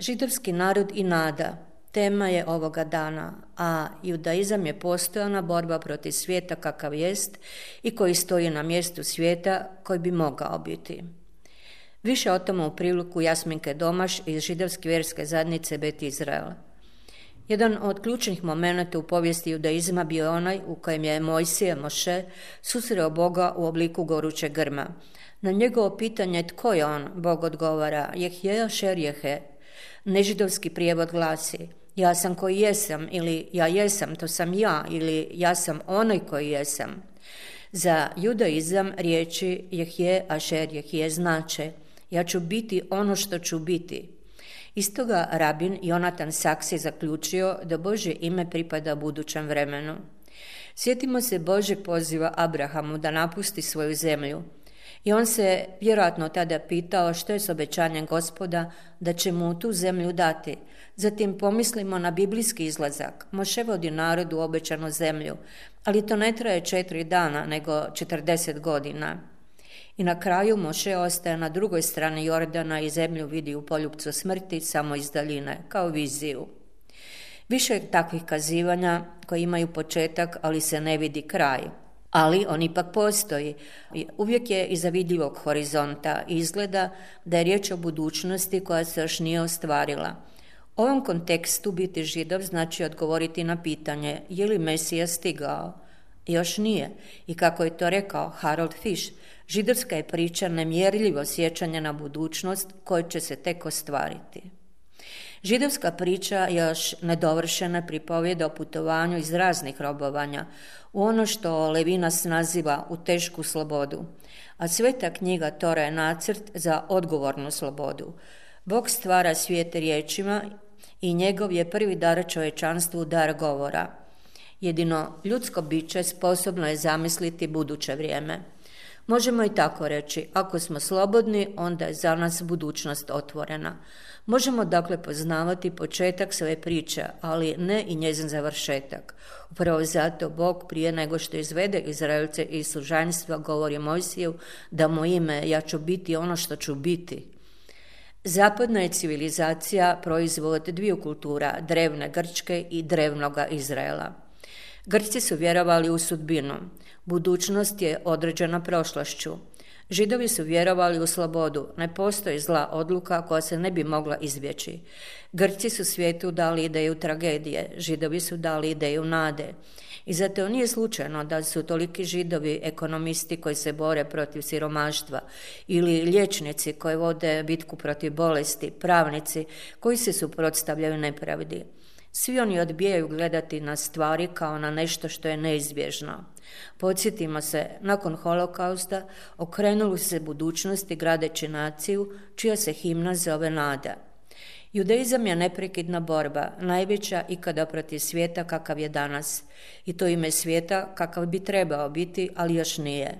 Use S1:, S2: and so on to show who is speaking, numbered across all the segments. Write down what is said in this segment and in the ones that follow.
S1: Židovski narod i nada tema je ovoga dana, a judaizam je postojana borba protiv svijeta kakav jest i koji stoji na mjestu svijeta koji bi mogao biti. Više o tome u priliku Jasminke Domaš iz židovske vjerske zadnice Bet Izrael. Jedan od ključnih momenata u povijesti judaizma bio je onaj u kojem je Mojsije Moše susreo Boga u obliku goruće grma. Na njegovo pitanje tko je on, Bog odgovara, Jehjeja Šerjehe, Nežidovski prijevod glasi ja sam koji jesam ili ja jesam, to sam ja ili ja sam onaj koji jesam. Za judaizam riječi Jehje Ašer Jehje znače ja ću biti ono što ću biti. Iz toga rabin Jonatan Saks je zaključio da Bože ime pripada budućem vremenu. Sjetimo se Božeg poziva Abrahamu da napusti svoju zemlju, i on se vjerojatno tada pitao što je s obećanjem gospoda da će mu tu zemlju dati. Zatim pomislimo na biblijski izlazak. Moše vodi narod u obećanu zemlju, ali to ne traje četiri dana, nego četrdeset godina. I na kraju Moše ostaje na drugoj strani Jordana i zemlju vidi u poljupcu smrti samo iz daljine, kao viziju. Više takvih kazivanja koji imaju početak, ali se ne vidi kraj ali on ipak postoji. Uvijek je iza vidljivog horizonta izgleda da je riječ o budućnosti koja se još nije ostvarila. U ovom kontekstu biti židov znači odgovoriti na pitanje je li Mesija stigao? Još nije. I kako je to rekao Harold Fish, židovska je priča nemjerljivo sjećanje na budućnost koja će se tek ostvariti. Židovska priča još nedovršena pripovjeda o putovanju iz raznih robovanja u ono što Levinas naziva u tešku slobodu, a sveta knjiga Tora je nacrt za odgovornu slobodu. Bog stvara svijet riječima i njegov je prvi dar čovječanstvu dar govora. Jedino ljudsko biće sposobno je zamisliti buduće vrijeme. Možemo i tako reći, ako smo slobodni, onda je za nas budućnost otvorena. Možemo dakle poznavati početak svoje priče, ali ne i njezin završetak. Upravo zato Bog prije nego što izvede Izraelce iz služanjstva govori Mojsiju da mu ime ja ću biti ono što ću biti. Zapadna je civilizacija proizvod dviju kultura, drevne Grčke i drevnoga Izraela. Grci su vjerovali u sudbinu. Budućnost je određena prošlošću. Židovi su vjerovali u slobodu, ne postoji zla odluka koja se ne bi mogla izbjeći. Grci su svijetu dali ideju tragedije, židovi su dali ideju nade. I zato nije slučajno da su toliki židovi ekonomisti koji se bore protiv siromaštva ili liječnici koji vode bitku protiv bolesti, pravnici koji se suprotstavljaju nepravdi. Svi oni odbijaju gledati na stvari kao na nešto što je neizbježno. Podsjetimo se, nakon holokausta okrenuli se budućnosti gradeći naciju čija se himna zove nada. Judaizam je neprekidna borba, najveća ikada protiv svijeta kakav je danas. I to ime svijeta kakav bi trebao biti, ali još nije.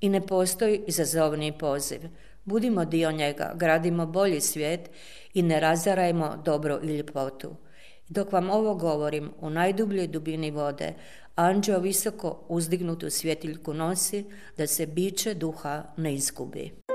S1: I ne postoji izazovni poziv. Budimo dio njega, gradimo bolji svijet i ne razarajmo dobro i ljepotu. Dok vam ovo govorim, u najdubljoj dubini vode, anđeo visoko uzdignutu svjetiljku nosi da se biće duha ne izgubi.